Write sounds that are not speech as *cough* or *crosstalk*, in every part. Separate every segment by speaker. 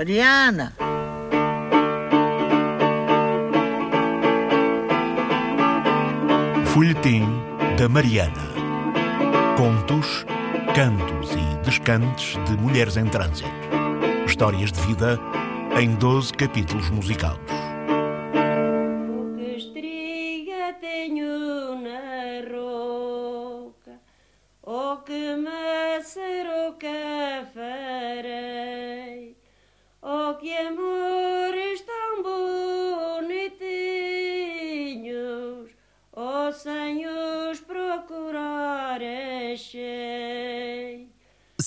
Speaker 1: Mariana!
Speaker 2: Folhetim da Mariana. Contos, cantos e descantes de mulheres em trânsito. Histórias de vida em 12 capítulos musicados.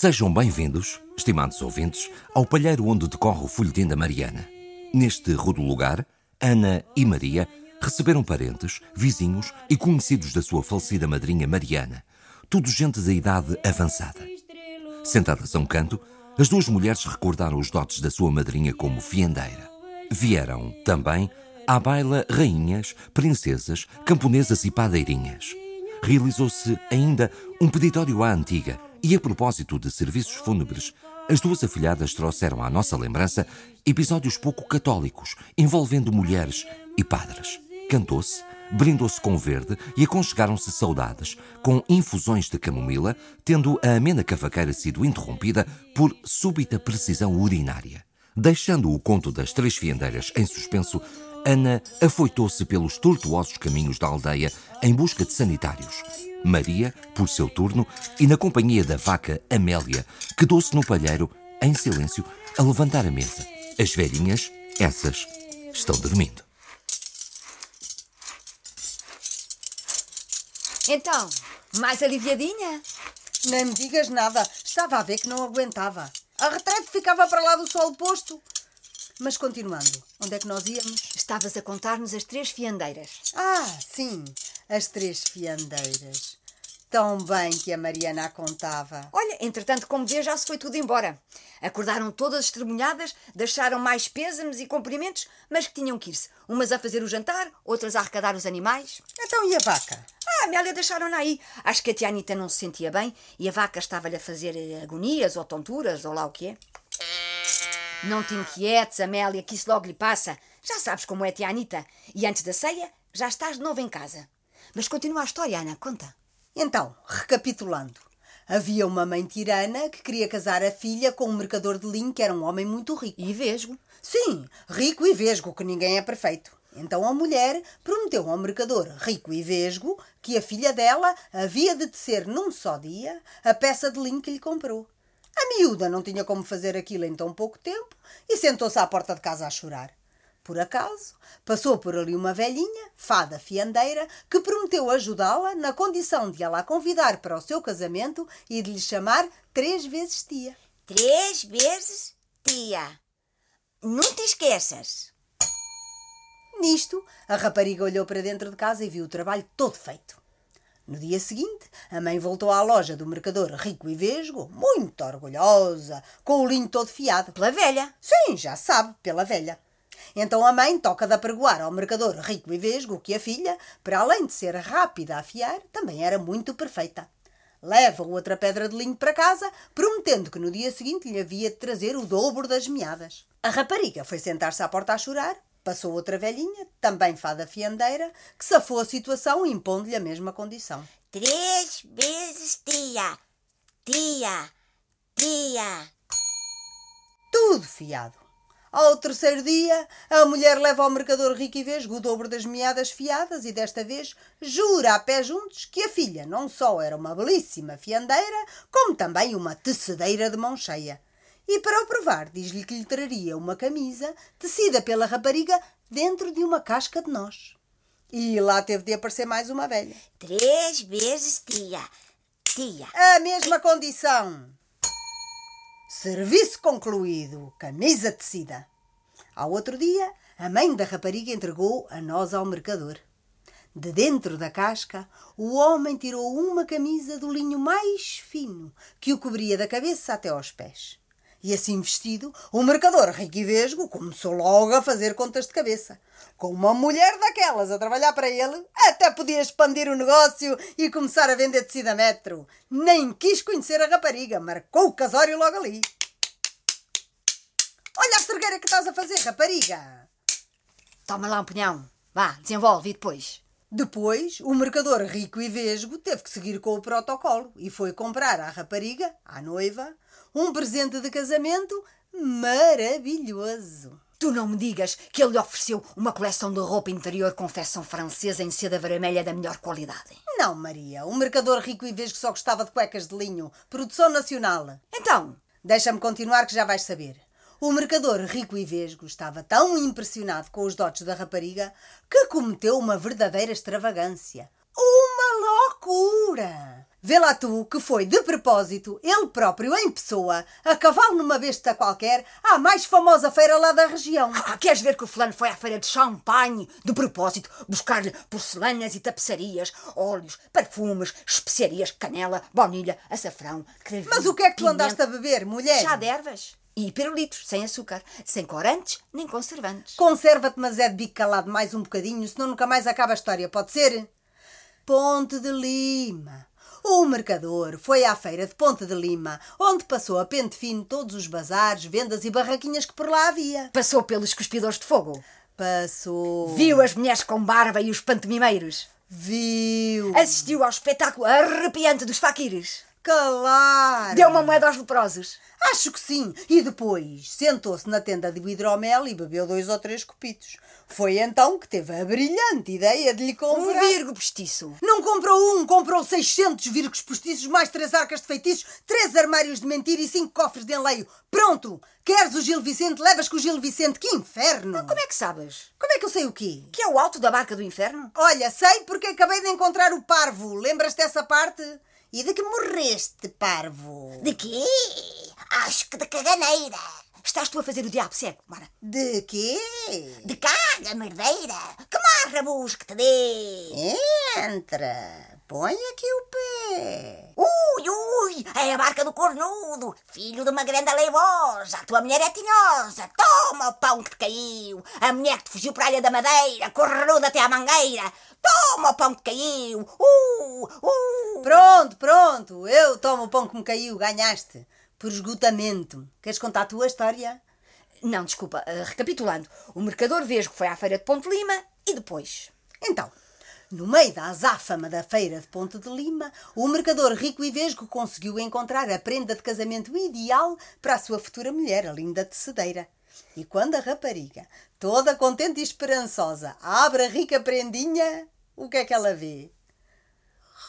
Speaker 3: Sejam bem-vindos, estimados ouvintes, ao palheiro onde decorre o folhetim da Mariana. Neste rudo lugar, Ana e Maria receberam parentes, vizinhos e conhecidos da sua falecida madrinha Mariana, tudo gente da idade avançada. Sentadas a um canto, as duas mulheres recordaram os dotes da sua madrinha como fiandeira. Vieram, também, à baila rainhas, princesas, camponesas e padeirinhas. Realizou-se ainda um peditório à antiga e, a propósito de serviços fúnebres, as duas afilhadas trouxeram à nossa lembrança episódios pouco católicos envolvendo mulheres e padres. Cantou-se, brindou-se com verde e aconchegaram-se saudades, com infusões de camomila, tendo a amena cavaqueira sido interrompida por súbita precisão urinária. Deixando o conto das três fiandeiras em suspenso, Ana afoitou-se pelos tortuosos caminhos da aldeia em busca de sanitários. Maria, por seu turno, e na companhia da vaca Amélia, quedou-se no palheiro, em silêncio, a levantar a mesa. As velhinhas, essas, estão dormindo.
Speaker 4: Então, mais aliviadinha?
Speaker 5: Nem me digas nada. Estava a ver que não aguentava. A retrete ficava para lá do sol posto. Mas continuando, onde é que nós íamos?
Speaker 4: Estavas a contar-nos as três fiandeiras.
Speaker 5: Ah, sim, as três fiandeiras. Tão bem que a Mariana a contava.
Speaker 4: Olha, entretanto, como vê, já se foi tudo embora. Acordaram todas estremunhadas, deixaram mais pêsames e cumprimentos, mas que tinham que ir-se. Umas a fazer o jantar, outras a arrecadar os animais.
Speaker 5: Então e a vaca?
Speaker 4: Ah, a Amélia deixaram-na aí. Acho que a tia Anitta não se sentia bem e a vaca estava-lhe a fazer eh, agonias ou tonturas ou lá o que é. Não te inquietes, Amélia, que isso logo lhe passa. Já sabes como é tia Anitta. E antes da ceia, já estás de novo em casa. Mas continua a história, Ana, conta.
Speaker 5: Então, recapitulando. Havia uma mãe tirana que queria casar a filha com um mercador de linho que era um homem muito rico.
Speaker 4: E vesgo.
Speaker 5: Sim, rico e vesgo, que ninguém é perfeito. Então a mulher prometeu ao mercador rico e vesgo que a filha dela havia de tecer num só dia a peça de linho que lhe comprou. A miúda não tinha como fazer aquilo em tão pouco tempo e sentou-se à porta de casa a chorar. Por acaso, passou por ali uma velhinha, fada fiandeira, que prometeu ajudá-la na condição de ela a convidar para o seu casamento e de lhe chamar três vezes tia.
Speaker 6: Três vezes tia. Não te esqueças.
Speaker 5: Nisto, a rapariga olhou para dentro de casa e viu o trabalho todo feito. No dia seguinte, a mãe voltou à loja do mercador rico e vesgo, muito orgulhosa, com o linho todo fiado.
Speaker 6: Pela velha.
Speaker 5: Sim, já sabe, pela velha. Então a mãe toca de apregoar ao mercador rico e vesgo que a filha, para além de ser rápida a afiar, também era muito perfeita. Leva outra pedra de linho para casa, prometendo que no dia seguinte lhe havia de trazer o dobro das meadas. A rapariga foi sentar-se à porta a chorar. Passou outra velhinha, também fada fiandeira, que safou a situação impondo-lhe a mesma condição.
Speaker 6: Três vezes tia. Tia. Tia.
Speaker 5: Tudo fiado. Ao terceiro dia, a mulher leva ao mercador rico e vesgo o dobro das meadas fiadas e desta vez jura a pé juntos que a filha não só era uma belíssima fiandeira, como também uma tecedeira de mão cheia. E para o provar, diz-lhe que lhe traria uma camisa tecida pela rapariga dentro de uma casca de nós. E lá teve de aparecer mais uma velha.
Speaker 6: Três vezes tia. Tia.
Speaker 5: A mesma condição. Serviço concluído. Camisa tecida. Ao outro dia, a mãe da rapariga entregou a nós ao mercador. De dentro da casca, o homem tirou uma camisa do linho mais fino, que o cobria da cabeça até aos pés. E assim vestido, o mercador rico e vesgo começou logo a fazer contas de cabeça. Com uma mulher daquelas a trabalhar para ele, até podia expandir o negócio e começar a vender tecido a metro. Nem quis conhecer a rapariga, marcou o casório logo ali. Olha, a bargueira que estás a fazer, rapariga?
Speaker 4: Toma lá um punhão. Vá, desenvolve e depois.
Speaker 5: Depois, o mercador rico e vesgo teve que seguir com o protocolo e foi comprar à rapariga, à noiva, um presente de casamento maravilhoso.
Speaker 4: Tu não me digas que ele lhe ofereceu uma coleção de roupa interior confecção francesa em seda vermelha da melhor qualidade.
Speaker 5: Não, Maria, o mercador rico e vesgo só gostava de cuecas de linho, produção nacional.
Speaker 4: Então,
Speaker 5: Deixa-me continuar que já vais saber. O mercador rico e vesgo estava tão impressionado com os dotes da rapariga que cometeu uma verdadeira extravagância. Uma loucura! Vê lá tu que foi de propósito, ele próprio em pessoa, a cavalo numa besta qualquer, à mais famosa feira lá da região.
Speaker 4: ah, queres ver que o fulano foi à feira de champanhe de propósito buscar-lhe porcelanas e tapeçarias, óleos, perfumes, especiarias, canela, baunilha, açafrão,
Speaker 5: Mas o que é que tu
Speaker 4: pimenta,
Speaker 5: andaste a beber, mulher?
Speaker 4: Chá de ervas e pirulitos, sem açúcar, sem corantes nem conservantes.
Speaker 5: Conserva-te, mas é de bico calado mais um bocadinho, senão nunca mais acaba a história, pode ser? Ponte de Lima. O mercador foi à feira de Ponte de Lima, onde passou a pente fino todos os bazares, vendas e barraquinhas que por lá havia.
Speaker 4: Passou pelos cuspidores de fogo.
Speaker 5: Passou.
Speaker 4: Viu as mulheres com barba e os pantomimeiros.
Speaker 5: Viu.
Speaker 4: Assistiu ao espetáculo arrepiante dos faquires.
Speaker 5: Claro.
Speaker 4: Deu uma moeda aos leprosos.
Speaker 5: Acho que sim. E depois sentou-se na tenda de hidromel e bebeu dois ou três copitos. Foi então que teve a brilhante ideia de lhe
Speaker 4: Um
Speaker 5: comprar.
Speaker 4: virgo postiço.
Speaker 5: Não comprou um, comprou 600 virgos postiços, mais três arcas de feitiços, três armários de mentira e cinco cofres de enleio. Pronto! Queres o Gil Vicente? Levas com o Gil Vicente. Que inferno!
Speaker 4: Como é que sabes?
Speaker 5: Como é que eu sei o quê?
Speaker 4: Que é o alto da barca do inferno?
Speaker 5: Olha, sei porque acabei de encontrar o parvo. Lembras dessa parte? E de que morreste, parvo?
Speaker 6: De quê? Acho que de caganeira.
Speaker 4: Estás tu a fazer o diabo cego, Mara?
Speaker 5: De quê?
Speaker 6: De caga, merdeira. Que marrabus que te dê.
Speaker 5: Entra. Põe aqui o pé.
Speaker 6: Ui, ui, é a barca do cornudo, filho de uma grande aleivosa. A tua mulher é tinhosa. Toma o pão que te caiu. A mulher que te fugiu para a ilha da madeira, cornuda até à mangueira. Toma o pão que caiu. Uh, uh.
Speaker 5: Pronto, pronto. Eu tomo o pão que me caiu. Ganhaste. Por esgotamento. Queres contar a tua história?
Speaker 4: Não, desculpa. eh, recapitulando. O mercador vesgo foi à feira de Ponte Lima e depois...
Speaker 5: Então, no meio da azáfama da feira de Ponte de Lima, o mercador rico e vesgo conseguiu encontrar a prenda de casamento ideal para a sua futura mulher, a linda tecedeira. E quando a rapariga, toda contente e esperançosa, abre a rica prendinha, o que é que ela vê?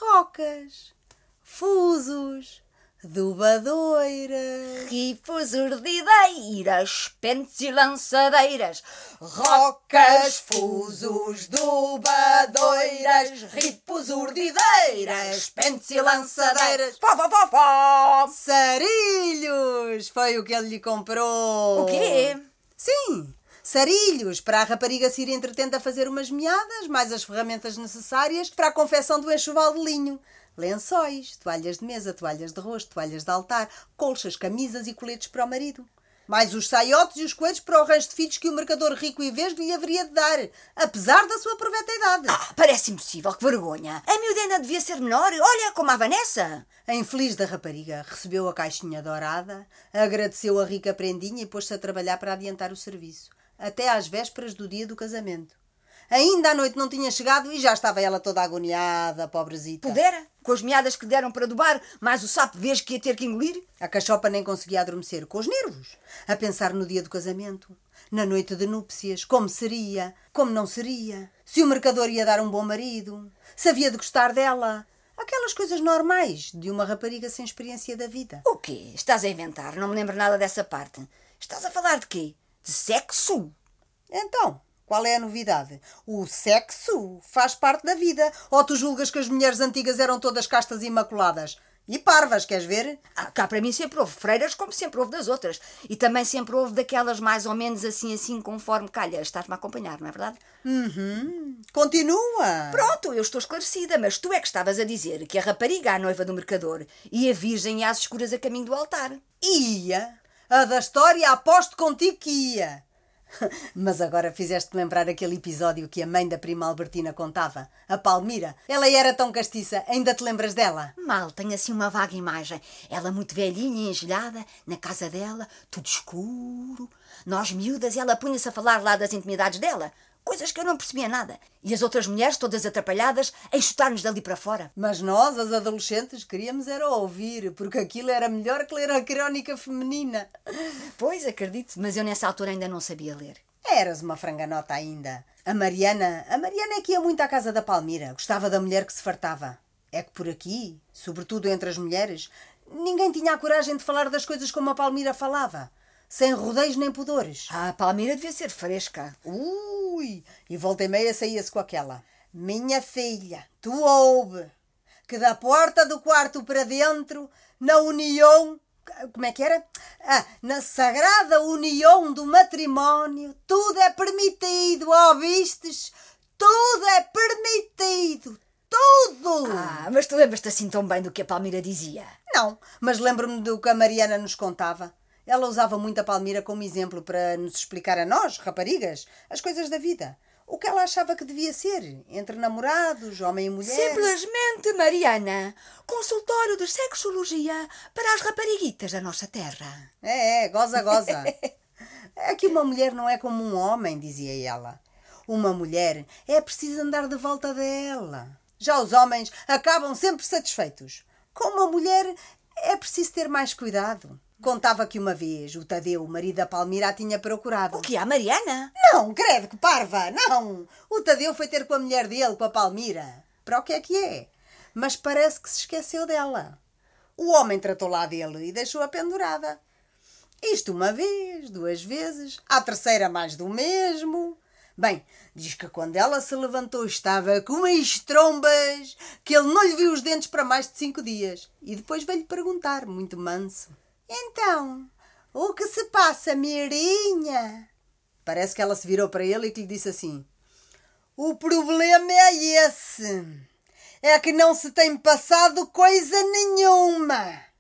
Speaker 5: Rocas, fusos, dobadoiras.
Speaker 4: Rifos, urdideiras, pentes e lançadeiras,
Speaker 5: Rocas, fusos, dobadoiras, ripos, urdideiras, pentes e lançadeiras.
Speaker 4: Fó, fó, fó, fó.
Speaker 5: Sarilhos! Foi o que ele lhe comprou.
Speaker 4: O quê?
Speaker 5: Sim, sarilhos, para a rapariga se ir entretendo a fazer umas meadas, mais as ferramentas necessárias para a confecção do enxoval de linho. Lençóis, toalhas de mesa, toalhas de rosto, toalhas de altar, colchas, camisas e coletes para o marido. Mais os saiotes e os coelhos para o rancho de filhos que o mercador rico e vesgo lhe haveria de dar, apesar da sua proveta idade.
Speaker 4: Ah, parece impossível, que vergonha. A miúda ainda devia ser menor. Olha, como a Vanessa.
Speaker 5: A infeliz da rapariga recebeu a caixinha dourada, agradeceu a rica prendinha e pôs-se a trabalhar para adiantar o serviço, até às vésperas do dia do casamento. Ainda a noite não tinha chegado e já estava ela toda agoniada, pobrezita.
Speaker 4: Pudera, com as meadas que deram para dobar, mais o sapo vesgo que ia ter que engolir.
Speaker 5: A cachopa nem conseguia adormecer com os nervos, a pensar no dia do casamento, na noite de núpcias, como seria, como não seria, se o mercador ia dar um bom marido, se havia de gostar dela. Aquelas coisas normais de uma rapariga sem experiência da vida.
Speaker 4: O quê? Estás a inventar? Não me lembro nada dessa parte. Estás a falar de quê? De sexo?
Speaker 5: Então, qual é a novidade? O sexo faz parte da vida. Ou tu julgas que as mulheres antigas eram todas castas imaculadas? E parvas, queres ver?
Speaker 4: Ah, cá para mim sempre houve freiras como sempre houve das outras. E também sempre houve daquelas mais ou menos assim, assim, conforme calha. Estás-me a acompanhar, não é verdade?
Speaker 5: Uhum. Continua.
Speaker 4: Pronto, eu estou esclarecida, mas tu é que estavas a dizer que a rapariga, a noiva do mercador, e a virgem e às escuras a caminho do altar.
Speaker 5: Ia. A da história aposto contigo que ia. *laughs* Mas agora fizeste-me lembrar aquele episódio que a mãe da prima Albertina contava. A Palmira. Ela era tão castiça. Ainda te lembras dela?
Speaker 4: Mal, tenho assim uma vaga imagem. Ela muito velhinha e engelhada, na casa dela, tudo escuro. Nós miúdas e ela punha-se a falar lá das intimidades dela. Coisas que eu não percebia nada. E as outras mulheres, todas atrapalhadas, a chutar-nos dali para fora.
Speaker 5: Mas nós, as adolescentes, queríamos era ouvir, porque aquilo era melhor que ler a crónica feminina.
Speaker 4: Pois, acredito, mas eu nessa altura ainda não sabia ler.
Speaker 5: Eras uma franganota ainda. A Mariana, a Mariana é que ia muito à casa da Palmira, gostava da mulher que se fartava. É que por aqui, sobretudo entre as mulheres, ninguém tinha a coragem de falar das coisas como a Palmira falava, sem rodeios nem pudores.
Speaker 4: Ah, a Palmeira devia ser fresca.
Speaker 5: Ui! E volta e meia saía-se com aquela. Minha filha, tu ouve que da porta do quarto para dentro, na união. Como é que era? Ah, na sagrada união do matrimónio, tudo é permitido, ouvistes? Tudo é permitido! Tudo!
Speaker 4: Ah, mas tu lembras-te assim tão bem do que a Palmeira dizia?
Speaker 5: Não, mas lembro-me do que a Mariana nos contava. Ela usava muito a Palmira como exemplo para nos explicar a nós, raparigas, as coisas da vida. O que ela achava que devia ser, entre namorados, homem e mulher.
Speaker 4: Simplesmente, Mariana, consultório de sexologia para as rapariguitas da nossa terra.
Speaker 5: É, é, goza, goza. é que uma mulher não é como um homem, dizia ela. Uma mulher é preciso andar de volta dela. Já os homens acabam sempre satisfeitos. Com uma mulher é preciso ter mais cuidado. Contava que uma vez o Tadeu, o marido da Palmira, a tinha procurado.
Speaker 4: O que há, Mariana?
Speaker 5: Não, credo que parva, não! O Tadeu foi ter com a mulher dele, com a Palmira. Para o que é que é? Mas parece que se esqueceu dela. O homem tratou lá dele e deixou-a pendurada. Isto uma vez, duas vezes, à terceira mais do mesmo. Bem, diz que quando ela se levantou estava com umas trombas que ele não lhe viu os dentes para mais de cinco dias. E depois veio-lhe perguntar, muito manso. Então, o que se passa, Mirinha? Parece que ela se virou para ele e que lhe disse assim: O problema é esse. É que não se tem passado coisa nenhuma.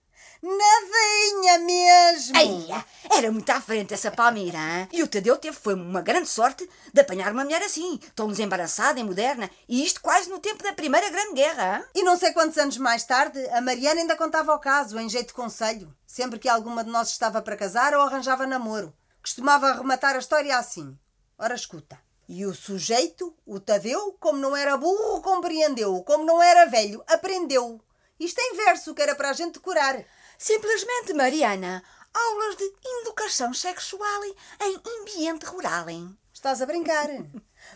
Speaker 5: Nadinha mesmo.
Speaker 4: Eia, era muito à frente essa Palmeira, hein? E o Tadeu teve foi uma grande sorte de apanhar uma mulher assim, tão desembaraçada e moderna, e isto quase no tempo da Primeira Grande Guerra, hein?
Speaker 5: E não sei quantos anos mais tarde, a Mariana ainda contava o caso, em jeito de conselho, sempre que alguma de nós estava para casar ou arranjava namoro. Costumava arrematar a história assim. Ora, escuta. E o sujeito, o Tadeu, como não era burro, compreendeu. Como não era velho, aprendeu. Isto em verso, que era para a gente decorar.
Speaker 4: Simplesmente, Mariana, aulas de educação sexual em ambiente rural?
Speaker 5: Estás a brincar.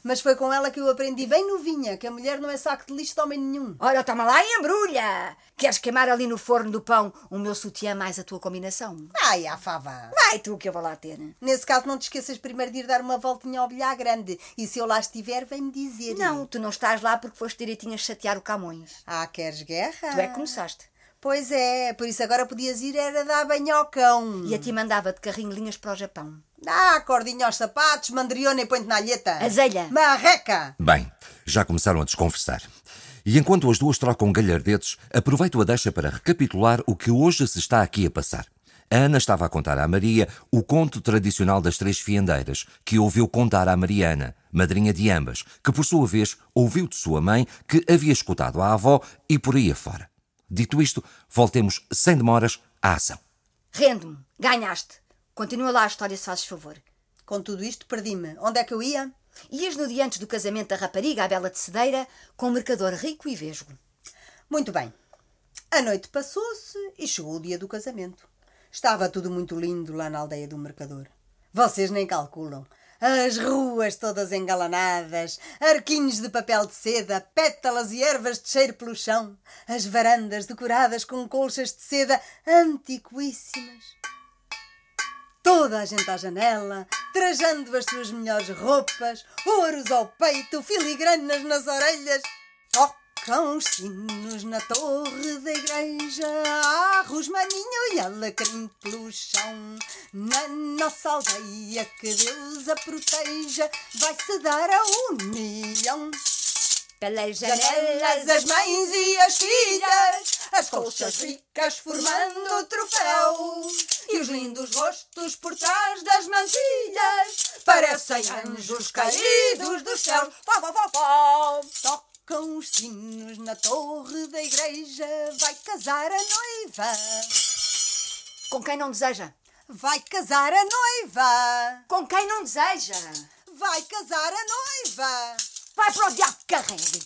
Speaker 5: Mas foi com ela que eu aprendi bem novinha que a mulher não é saco de lixo de homem nenhum.
Speaker 4: Ora, toma lá e embrulha! Queres queimar ali no forno do pão o meu sutiã mais a tua combinação?
Speaker 5: Ai, a fava.
Speaker 4: Vai tu que eu vou lá ter.
Speaker 5: Nesse caso, não te esqueças primeiro de ir dar uma voltinha ao bilhar grande. E se eu lá estiver, vem-me dizer.
Speaker 4: Não, tu não estás lá porque foste direitinho a chatear o Camões.
Speaker 5: Ah, queres guerra?
Speaker 4: Tu é que começaste.
Speaker 5: Pois é, por isso agora podias ir era dar banho ao cão.
Speaker 4: E a ti mandava de carrinho linhas para o Japão.
Speaker 5: Dá cordinha aos sapatos, mandriona e põe-te na alheta.
Speaker 4: Azelha.
Speaker 5: Marreca.
Speaker 3: Bem, já começaram a desconversar. E enquanto as duas trocam galhardetes, aproveito a deixa para recapitular o que hoje se está aqui a passar. A Ana estava a contar à Maria o conto tradicional das três fiandeiras, que ouviu contar à Mariana, madrinha de ambas, que por sua vez ouviu de sua mãe, que havia escutado à avó e por aí afora. Dito isto, voltemos sem demoras à ação.
Speaker 4: Rendo-me. Ganhaste. Continua lá a história, se fazes favor.
Speaker 5: Com tudo isto, perdi-me. Onde é que eu ia?
Speaker 4: Ias no dia antes do casamento da rapariga, a Bela de Cedeira, com um mercador rico e vesgo.
Speaker 5: Muito bem. A noite passou-se e chegou o dia do casamento. Estava tudo muito lindo lá na aldeia do mercador. Vocês nem calculam. As ruas todas engalanadas, arquinhos de papel de seda, pétalas e ervas de cheiro pelo chão, as varandas decoradas com colchas de seda antiquíssimas. Toda a gente à janela, trajando as suas melhores roupas, ouros ao peito, filigranas nas orelhas. Tocam os sinos na torre da igreja, há rosmaninho e alecrim pelo chão. Na nossa aldeia que Deus a proteja, vai-se dar a união.
Speaker 4: Pelas
Speaker 5: Janelas, as mães e as filhas, as colchas ricas formando o troféu. E os lindos rostos por trás das mantilhas, parecem anjos caídos dos céus. Fó, fó, fó, fó. Tocam os sinos na torre da igreja, vai casar a noiva.
Speaker 4: Com quem não deseja?
Speaker 5: Vai casar a noiva.
Speaker 4: Com quem não deseja?
Speaker 5: Vai casar a noiva.
Speaker 4: Vai para o diabo que carregue.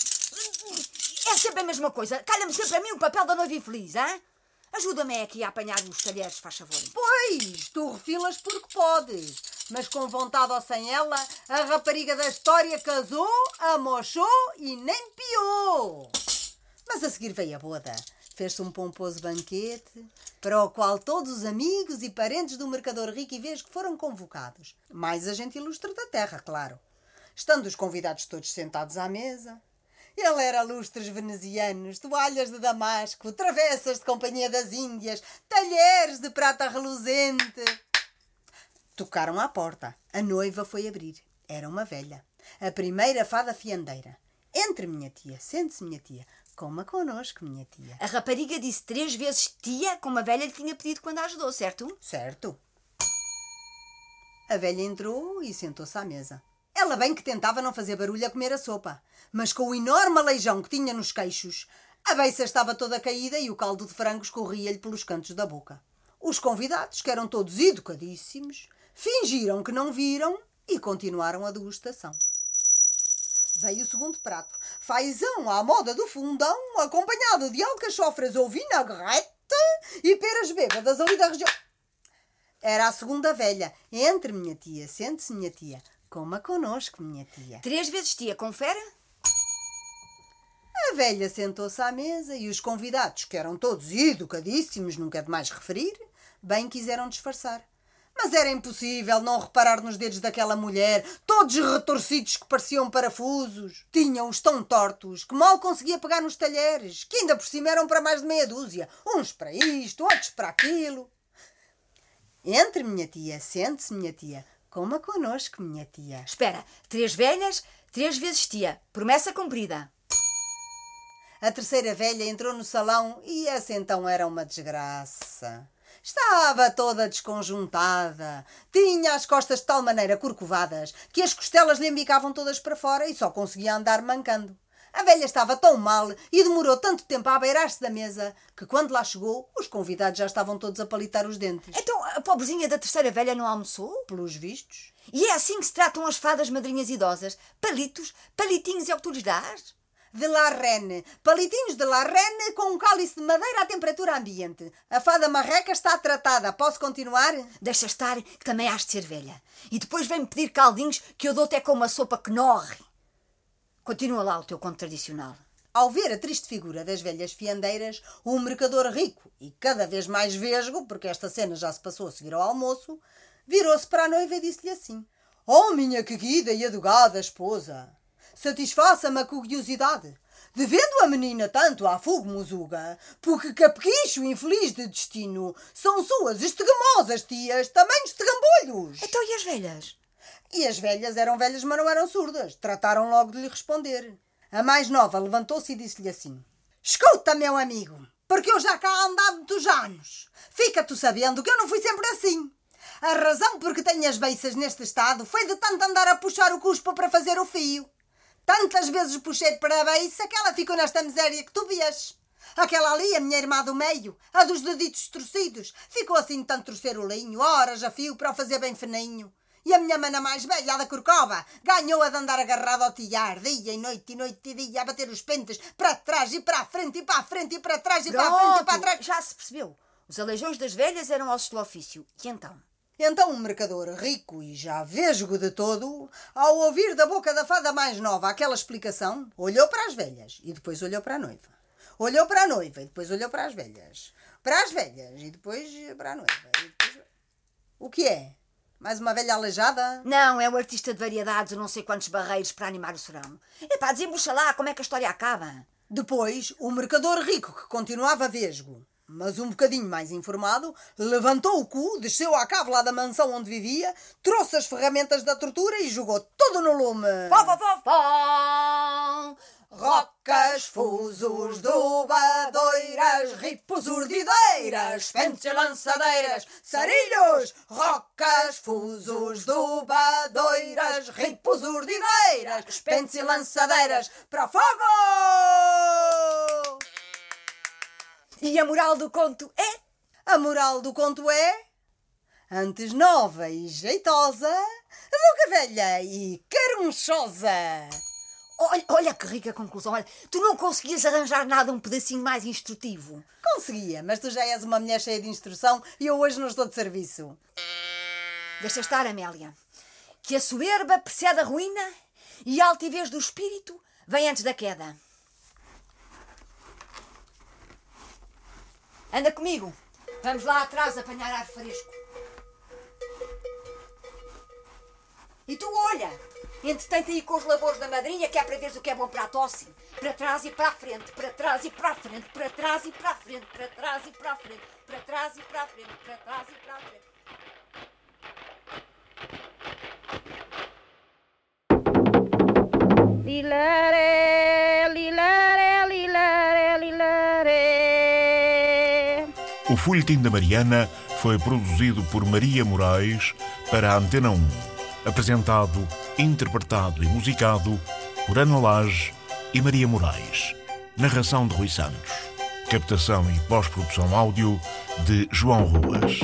Speaker 4: É sempre a mesma coisa. Calha-me sempre a mim o papel da noiva infeliz, hein? Ajuda-me aqui a apanhar os talheres, faz favor.
Speaker 5: Pois, tu refilas porque podes. Mas com vontade ou sem ela, a rapariga da história casou, amochou e nem piou. Mas a seguir veio a boda. Fez-se um pomposo banquete, para o qual todos os amigos e parentes do mercador rico e vesgo foram convocados. Mais a gente ilustre da terra, claro. Estando os convidados todos sentados à mesa, ele era lustres venezianos, toalhas de damasco, travessas de companhia das Índias, talheres de prata reluzente. Tocaram à porta. A noiva foi abrir. Era uma velha. A primeira fada fiandeira. Entre, minha tia. Sente-se, minha tia. Coma connosco, minha tia.
Speaker 4: A rapariga disse três vezes tia, como a velha lhe tinha pedido quando a ajudou, certo?
Speaker 5: Certo. A velha entrou e sentou-se à mesa. Ela bem que tentava não fazer barulho a comer a sopa, mas com o enorme aleijão que tinha nos queixos, a beiça estava toda caída e o caldo de frango escorria-lhe pelos cantos da boca. Os convidados, que eram todos educadíssimos, fingiram que não viram e continuaram a degustação. Veio o segundo prato. Fazão à moda do fundão, acompanhado de alcachofras ou vinagrete e peras bêbadas ali da região. Era a segunda velha. Entre, minha tia. Sente-se, minha tia. Coma connosco, minha tia.
Speaker 4: Três vezes tia, confere?
Speaker 5: A velha sentou-se à mesa e os convidados, que eram todos educadíssimos, nunca é demais referir, bem quiseram disfarçar. Mas era impossível não reparar nos dedos daquela mulher, todos retorcidos que pareciam parafusos. Tinham-os tão tortos que mal conseguia pegar nos talheres, que ainda por cima eram para mais de meia dúzia. Uns para isto, outros para aquilo. Entre, minha tia, sente-se, minha tia. Coma connosco, minha tia.
Speaker 4: Espera, três velhas, três vezes tia. Promessa cumprida.
Speaker 5: A terceira velha entrou no salão e essa então era uma desgraça. Estava toda desconjuntada. Tinha as costas de tal maneira corcovadas que as costelas lhe embicavam todas para fora e só conseguia andar mancando. A velha estava tão mal e demorou tanto tempo a beirar-se da mesa que, quando lá chegou, os convidados já estavam todos a palitar os dentes.
Speaker 4: Então a pobrezinha da terceira velha não almoçou?
Speaker 5: Pelos vistos.
Speaker 4: E é assim que se tratam as fadas madrinhas idosas? Palitos? Palitinhos é o que tu lhes dás?
Speaker 5: de la Reine. Palitinhos de la Reine com um cálice de madeira à temperatura ambiente. A fada marreca está tratada. Posso continuar?
Speaker 4: Deixa estar, que também has de ser velha. E depois vem-me pedir caldinhos que eu dou até com uma sopa que norre. Continua lá o teu conto tradicional.
Speaker 5: Ao ver a triste figura das velhas fiandeiras, o mercador rico e cada vez mais vesgo, porque esta cena já se passou a seguir ao almoço, virou-se para a noiva e disse-lhe assim: Oh, minha querida e adogada esposa! satisfaça-me a curiosidade. Devendo a menina tanto à muzuga, porque capricho infeliz de destino são suas estegmosas tias, também estegambolhos.
Speaker 4: Então e as velhas?
Speaker 5: E as velhas eram velhas, mas não eram surdas. Trataram logo de lhe responder. A mais nova levantou-se e disse-lhe assim: Escuta, meu amigo, porque eu já cá ando há muitos anos. Fica tu sabendo que eu não fui sempre assim. A razão por que tenho as beiças neste estado foi de tanto andar a puxar o cuspo para fazer o fio. Tantas vezes puxei para a beiça que ela ficou nesta miséria que tu vês. Aquela ali, a minha irmã do meio, a dos deditos torcidos, ficou assim de tanto torcer o linho, horas a fio para o fazer bem fininho. E a minha mana mais velha, a da Corcova, ganhou a de andar agarrado ao tilhar, dia e noite e noite e dia, a bater os pentes para trás e para a frente e para a frente e para trás e
Speaker 4: Pronto,
Speaker 5: para a frente e para trás.
Speaker 4: Já se percebeu. Os aleijões das velhas eram ossos do ofício. E então?
Speaker 5: Então um mercador rico e já vesgo de todo, ao ouvir da boca da fada mais nova aquela explicação, olhou para as velhas e depois olhou para a noiva. Olhou para a noiva e depois olhou para as velhas. Para as velhas e depois para a noiva. Depois... O que é? Mais uma velha aleijada?
Speaker 4: Não, é um artista de variedades, não sei quantos barreiros para animar o serão. É pá, desembucha lá como é que a história acaba.
Speaker 5: Depois, o mercador rico, que continuava vesgo, mas um bocadinho mais informado, levantou o cu, desceu à cave lá da mansão onde vivia, trouxe as ferramentas da tortura e jogou tudo no lume.
Speaker 4: Fó, fó, fó, fó.
Speaker 5: Rocas, fusos, dobadoiras, ripos, urdideiras, pentes e lançadeiras, sarilhos, rocas, fusos, dobadoiras, ordineiras, pentes e lançadeiras para fogo!
Speaker 4: E a moral do conto é?
Speaker 5: A moral do conto é: antes nova e jeitosa do que velha e carunchosa.
Speaker 4: Olha, olha que rica conclusão. Olha, tu não conseguias arranjar nada um pedacinho mais instrutivo.
Speaker 5: Conseguia, mas tu já és uma mulher cheia de instrução e eu hoje não estou de serviço.
Speaker 4: Deixa estar, Amélia. Que a soberba precede a ruína e a altivez do espírito vem antes da queda. Anda comigo. Vamos lá atrás apanhar ar fresco. E tu olha, entretém-te aí com os labores da madrinha, que é para veres o que é bom para a tosse. Para trás e para a frente, para trás e para a frente, para trás e para a frente, para trás e para a frente, para trás e para a frente, para trás e para a frente.
Speaker 7: Lilaré, lilaré, lilaré, lilaré.
Speaker 2: O Folhetim da Mariana foi produzido por Maria Moraes para a Antena 1. Apresentado, interpretado e musicado por Ana Lage e Maria Moraes. Narração de Rui Santos. Captação e pós-produção áudio de João Ruas.